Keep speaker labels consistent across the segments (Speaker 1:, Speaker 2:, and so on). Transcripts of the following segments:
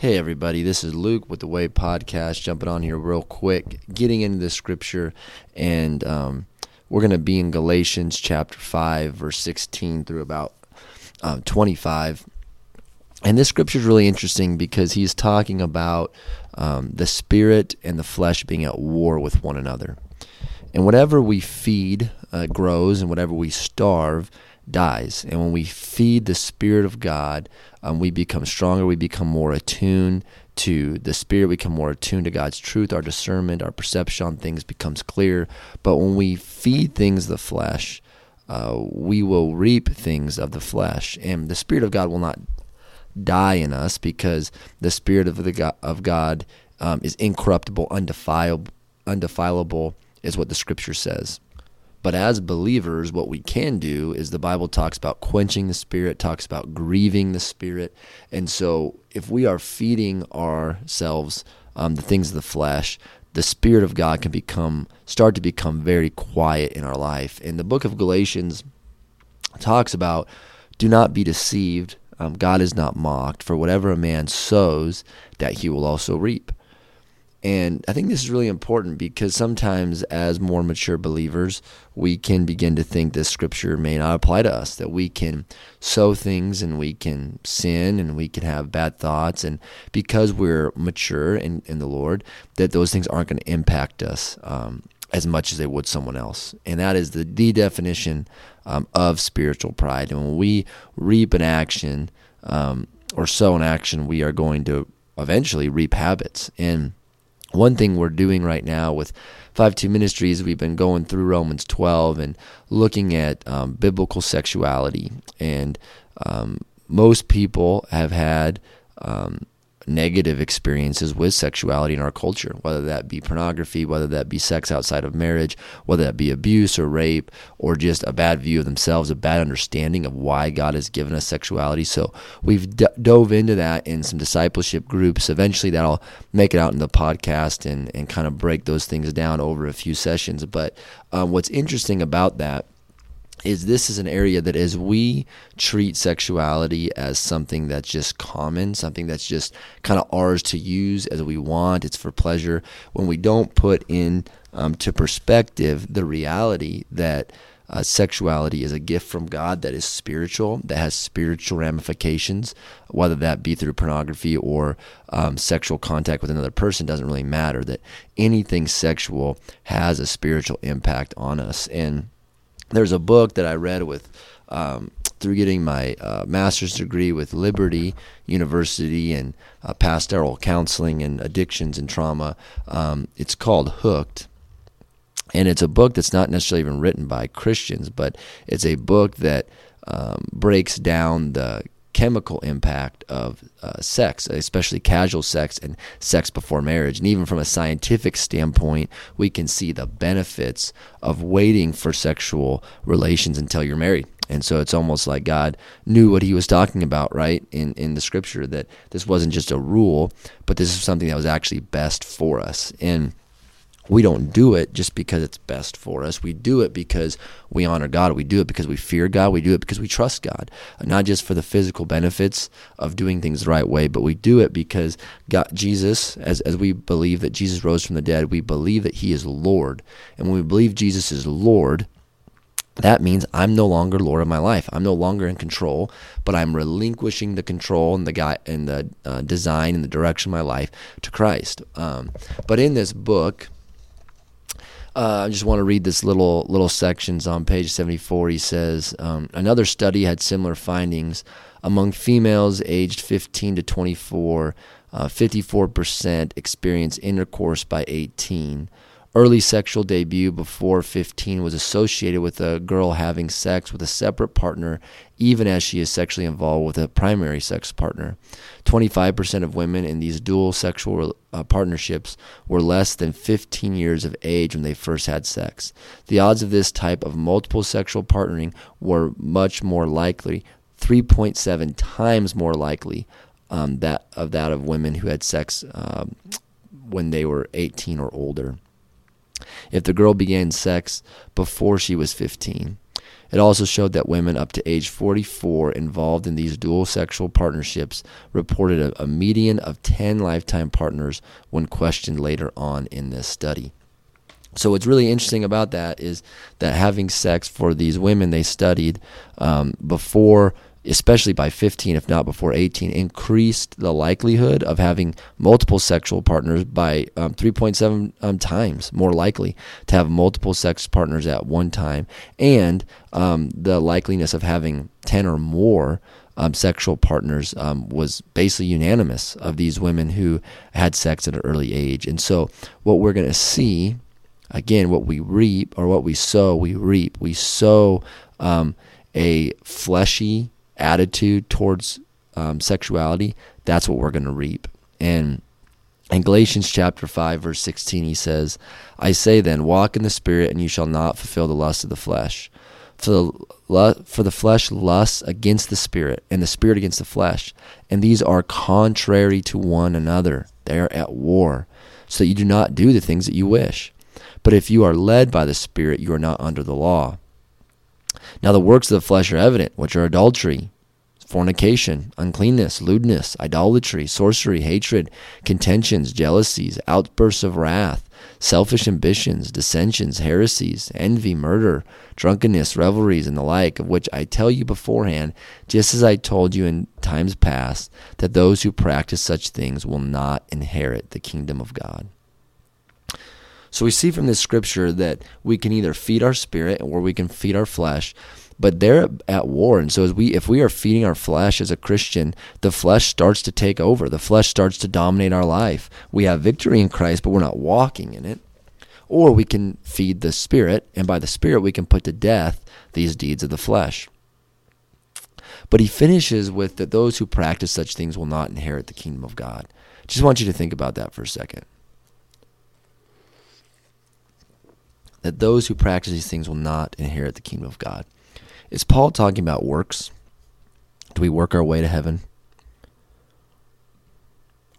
Speaker 1: Hey, everybody, this is Luke with the Way Podcast, jumping on here real quick, getting into the scripture, and um, we're going to be in Galatians chapter 5, verse 16 through about um, 25. And this scripture is really interesting because he's talking about um, the spirit and the flesh being at war with one another. And whatever we feed uh, grows, and whatever we starve dies. And when we feed the Spirit of God, um, we become stronger. We become more attuned to the Spirit. We become more attuned to God's truth. Our discernment, our perception on things becomes clear. But when we feed things the flesh, uh, we will reap things of the flesh. And the Spirit of God will not die in us because the Spirit of, the God, of God um, is incorruptible, undefilable, undefilable, is what the Scripture says. But as believers, what we can do is the Bible talks about quenching the spirit, talks about grieving the spirit. And so if we are feeding ourselves um, the things of the flesh, the spirit of God can become start to become very quiet in our life. And the book of Galatians talks about do not be deceived. Um, God is not mocked. For whatever a man sows, that he will also reap. And I think this is really important because sometimes, as more mature believers, we can begin to think this scripture may not apply to us, that we can sow things and we can sin and we can have bad thoughts. And because we're mature in, in the Lord, that those things aren't going to impact us um, as much as they would someone else. And that is the, the definition um, of spiritual pride. And when we reap an action um, or sow an action, we are going to eventually reap habits. And one thing we're doing right now with 5-2 Ministries, we've been going through Romans 12 and looking at um, biblical sexuality. And um, most people have had um, negative experiences with sexuality in our culture, whether that be pornography, whether that be sex outside of marriage, whether that be abuse or rape, or just a bad view of themselves, a bad understanding of why God has given us sexuality. So we've d- dove into that in some discipleship groups. Eventually, that'll make it out in the podcast and, and kind of break those things down over a few sessions. But um, what's interesting about that is this is an area that as we treat sexuality as something that's just common, something that's just kind of ours to use as we want, it's for pleasure, when we don't put in um, to perspective the reality that uh, sexuality is a gift from God that is spiritual, that has spiritual ramifications, whether that be through pornography or um, sexual contact with another person, doesn't really matter. That anything sexual has a spiritual impact on us. And there's a book that I read with um, through getting my uh, master's degree with Liberty University and uh, pastoral counseling and addictions and trauma. Um, it's called Hooked. And it's a book that's not necessarily even written by Christians, but it's a book that um, breaks down the chemical impact of uh, sex, especially casual sex and sex before marriage. And even from a scientific standpoint, we can see the benefits of waiting for sexual relations until you're married. And so it's almost like God knew what he was talking about, right? In in the scripture that this wasn't just a rule, but this is something that was actually best for us. And we don't do it just because it's best for us. We do it because we honor God. We do it because we fear God. We do it because we trust God. Not just for the physical benefits of doing things the right way, but we do it because God, Jesus, as, as we believe that Jesus rose from the dead, we believe that He is Lord. And when we believe Jesus is Lord, that means I'm no longer Lord of my life. I'm no longer in control, but I'm relinquishing the control and the guy and the uh, design and the direction of my life to Christ. Um, but in this book, uh, I just want to read this little little sections on page 74. He says um, another study had similar findings among females aged 15 to 24. Uh, 54% experienced intercourse by 18 early sexual debut before 15 was associated with a girl having sex with a separate partner, even as she is sexually involved with a primary sex partner. 25% of women in these dual sexual uh, partnerships were less than 15 years of age when they first had sex. The odds of this type of multiple sexual partnering were much more likely, 3.7 times more likely um, that of that of women who had sex um, when they were 18 or older if the girl began sex before she was 15. It also showed that women up to age 44 involved in these dual sexual partnerships reported a, a median of 10 lifetime partners when questioned later on in this study. So what's really interesting about that is that having sex for these women they studied um, before especially by 15, if not before 18, increased the likelihood of having multiple sexual partners by um, 3.7 um, times more likely to have multiple sex partners at one time, and um, the likeliness of having 10 or more. Um, sexual partners um, was basically unanimous of these women who had sex at an early age. And so, what we're going to see, again, what we reap or what we sow, we reap. We sow um, a fleshy, attitude towards um, sexuality, that's what we're going to reap. And in Galatians chapter 5 verse 16 he says, I say then, walk in the spirit and you shall not fulfill the lust of the flesh. For the, for the flesh lusts against the spirit and the spirit against the flesh, and these are contrary to one another. They are at war, so that you do not do the things that you wish. But if you are led by the spirit, you are not under the law. Now the works of the flesh are evident, which are adultery, fornication, uncleanness, lewdness, idolatry, sorcery, hatred, contentions, jealousies, outbursts of wrath, selfish ambitions, dissensions, heresies, envy, murder, drunkenness, revelries, and the like, of which I tell you beforehand, just as I told you in times past, that those who practice such things will not inherit the kingdom of God. So we see from this scripture that we can either feed our spirit or we can feed our flesh, but they're at war. And so as we if we are feeding our flesh as a Christian, the flesh starts to take over. The flesh starts to dominate our life. We have victory in Christ, but we're not walking in it. Or we can feed the spirit, and by the spirit we can put to death these deeds of the flesh. But he finishes with that those who practice such things will not inherit the kingdom of God. Just want you to think about that for a second. That those who practice these things will not inherit the kingdom of God. Is Paul talking about works? Do we work our way to heaven?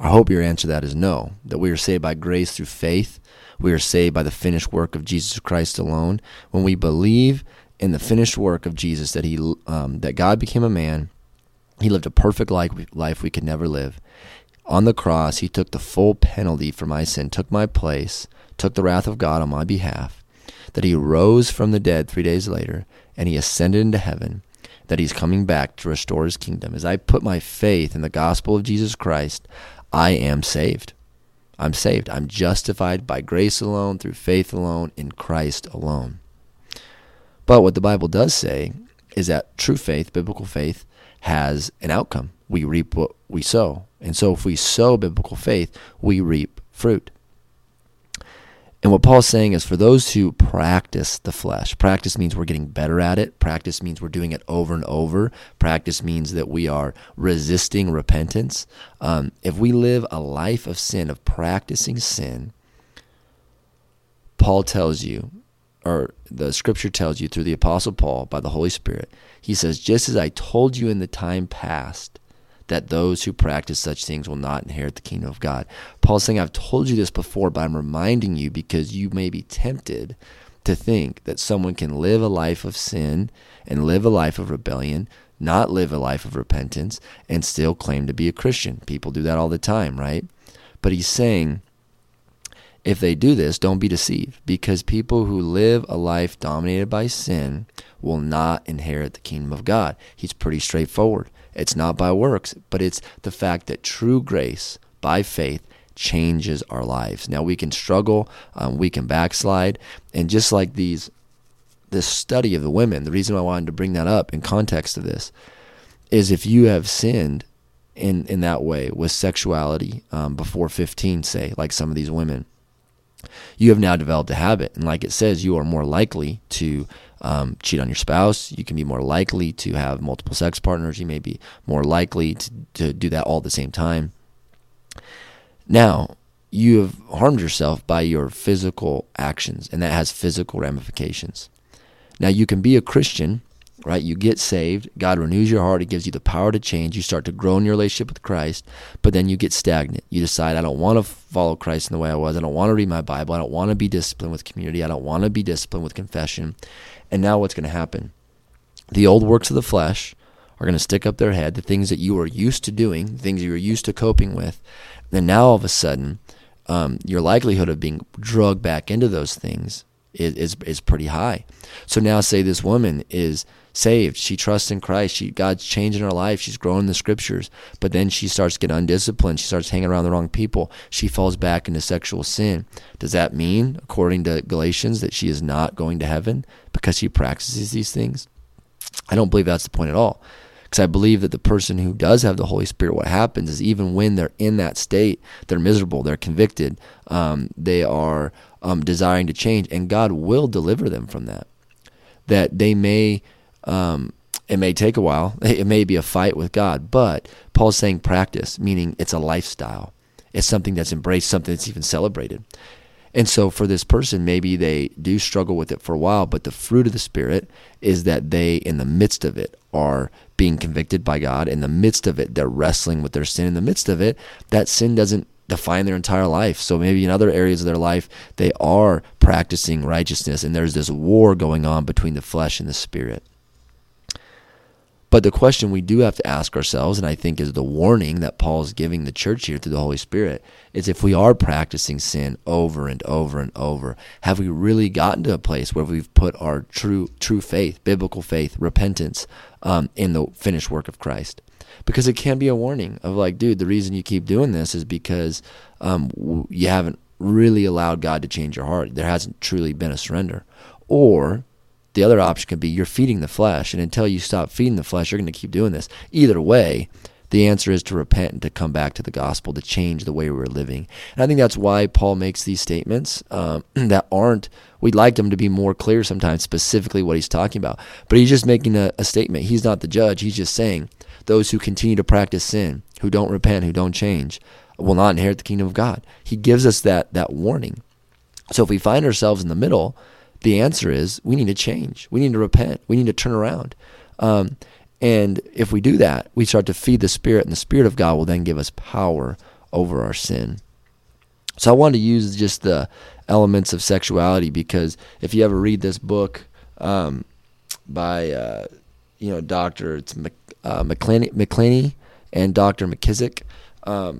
Speaker 1: I hope your answer to that is no, that we are saved by grace through faith. We are saved by the finished work of Jesus Christ alone. When we believe in the finished work of Jesus, that he, um, that God became a man, he lived a perfect life, life we could never live. On the cross, he took the full penalty for my sin, took my place, took the wrath of God on my behalf that he rose from the dead three days later and he ascended into heaven, that he's coming back to restore his kingdom. As I put my faith in the gospel of Jesus Christ, I am saved. I'm saved. I'm justified by grace alone, through faith alone, in Christ alone. But what the Bible does say is that true faith, biblical faith, has an outcome. We reap what we sow. And so if we sow biblical faith, we reap fruit. And what Paul's saying is for those who practice the flesh, practice means we're getting better at it. Practice means we're doing it over and over. Practice means that we are resisting repentance. Um, if we live a life of sin, of practicing sin, Paul tells you, or the scripture tells you through the Apostle Paul by the Holy Spirit, he says, just as I told you in the time past, that those who practice such things will not inherit the kingdom of God. Paul's saying, I've told you this before, but I'm reminding you because you may be tempted to think that someone can live a life of sin and live a life of rebellion, not live a life of repentance, and still claim to be a Christian. People do that all the time, right? But he's saying, if they do this, don't be deceived because people who live a life dominated by sin will not inherit the kingdom of God. He's pretty straightforward. It's not by works, but it's the fact that true grace by faith changes our lives. Now we can struggle, um, we can backslide, and just like these, this study of the women, the reason I wanted to bring that up in context of this is if you have sinned in in that way with sexuality um, before 15, say, like some of these women, you have now developed a habit, and like it says, you are more likely to um, cheat on your spouse. You can be more likely to have multiple sex partners. You may be more likely to, to do that all at the same time. Now, you have harmed yourself by your physical actions, and that has physical ramifications. Now, you can be a Christian, right? You get saved. God renews your heart. It gives you the power to change. You start to grow in your relationship with Christ, but then you get stagnant. You decide, I don't want to follow Christ in the way I was. I don't want to read my Bible. I don't want to be disciplined with community. I don't want to be disciplined with confession. And now what's going to happen? the old works of the flesh are going to stick up their head, the things that you were used to doing, the things you were used to coping with. And now all of a sudden, um, your likelihood of being drugged back into those things is, is, is pretty high. So now, say this woman is saved. She trusts in Christ. She God's changing her life. She's growing the scriptures. But then she starts to get undisciplined. She starts hanging around the wrong people. She falls back into sexual sin. Does that mean, according to Galatians, that she is not going to heaven because she practices these things? I don't believe that's the point at all. Because I believe that the person who does have the Holy Spirit, what happens is even when they're in that state, they're miserable, they're convicted, um, they are um, desiring to change, and God will deliver them from that. That they may um, it may take a while. It may be a fight with God, but Paul's saying practice, meaning it's a lifestyle. It's something that's embraced, something that's even celebrated. And so for this person, maybe they do struggle with it for a while, but the fruit of the Spirit is that they, in the midst of it, are being convicted by God. In the midst of it, they're wrestling with their sin. In the midst of it, that sin doesn't define their entire life. So maybe in other areas of their life, they are practicing righteousness, and there's this war going on between the flesh and the Spirit. But the question we do have to ask ourselves, and I think is the warning that Paul is giving the church here through the Holy Spirit, is if we are practicing sin over and over and over, have we really gotten to a place where we've put our true true faith, biblical faith, repentance, um, in the finished work of Christ? Because it can be a warning of like, dude, the reason you keep doing this is because um, you haven't really allowed God to change your heart. There hasn't truly been a surrender, or the other option could be you're feeding the flesh, and until you stop feeding the flesh, you're going to keep doing this. Either way, the answer is to repent and to come back to the gospel, to change the way we're living. And I think that's why Paul makes these statements um, that aren't, we'd like them to be more clear sometimes, specifically what he's talking about. But he's just making a, a statement. He's not the judge. He's just saying those who continue to practice sin, who don't repent, who don't change, will not inherit the kingdom of God. He gives us that, that warning. So if we find ourselves in the middle, the answer is we need to change. We need to repent. We need to turn around. Um, and if we do that, we start to feed the Spirit, and the Spirit of God will then give us power over our sin. So I wanted to use just the elements of sexuality because if you ever read this book um, by, uh, you know, Doctor it's Mc, uh, and Doctor McKissic, um,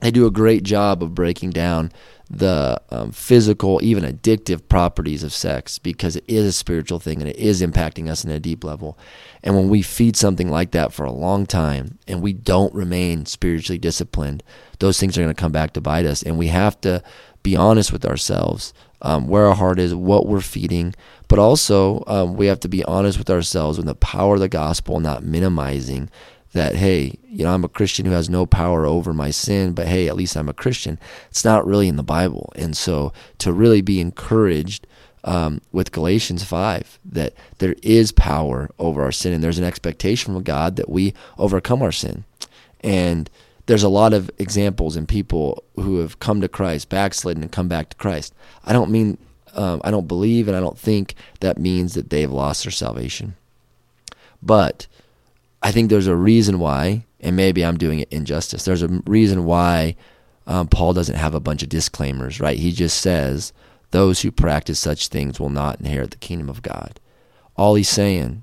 Speaker 1: they do a great job of breaking down the um, physical, even addictive properties of sex because it is a spiritual thing and it is impacting us in a deep level. And when we feed something like that for a long time and we don't remain spiritually disciplined, those things are going to come back to bite us. And we have to be honest with ourselves um, where our heart is, what we're feeding, but also um, we have to be honest with ourselves with the power of the gospel, not minimizing that hey you know i'm a christian who has no power over my sin but hey at least i'm a christian it's not really in the bible. And so to really be encouraged um, with galatians 5 that there is power over our sin and there's an expectation from god that we overcome our sin. And there's a lot of examples and people who have come to christ backslidden and come back to christ. I don't mean um, i don't believe and i don't think that means that they've lost their salvation. But I think there's a reason why, and maybe I'm doing it injustice. There's a reason why um, Paul doesn't have a bunch of disclaimers, right? He just says, those who practice such things will not inherit the kingdom of God. All he's saying,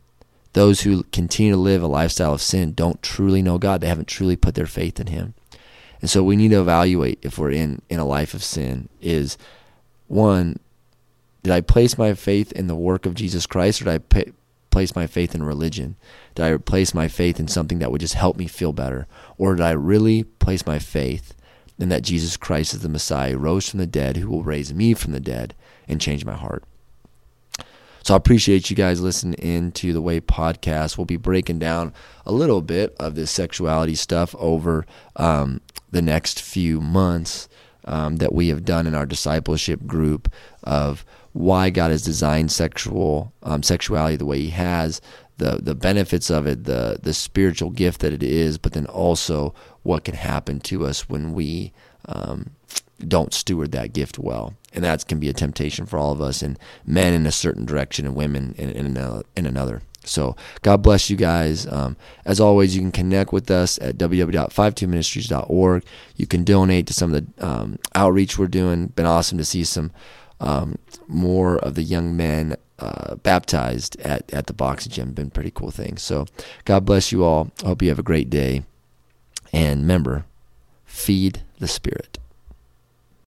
Speaker 1: those who continue to live a lifestyle of sin don't truly know God. They haven't truly put their faith in Him. And so we need to evaluate if we're in, in a life of sin is one, did I place my faith in the work of Jesus Christ or did I place my faith in religion? Did I place my faith in something that would just help me feel better? Or did I really place my faith in that Jesus Christ is the Messiah, rose from the dead, who will raise me from the dead and change my heart? So I appreciate you guys listening in to the Way podcast. We'll be breaking down a little bit of this sexuality stuff over um, the next few months um, that we have done in our discipleship group of why God has designed sexual um, sexuality the way He has, the the benefits of it, the the spiritual gift that it is, but then also what can happen to us when we um, don't steward that gift well, and that can be a temptation for all of us, and men in a certain direction, and women in in another. In another. So God bless you guys. Um, as always, you can connect with us at www.52ministries.org. You can donate to some of the um, outreach we're doing. Been awesome to see some um, more of the young men uh, baptized at, at the boxing gym. Been pretty cool thing. So God bless you all. I hope you have a great day. And remember, feed the Spirit.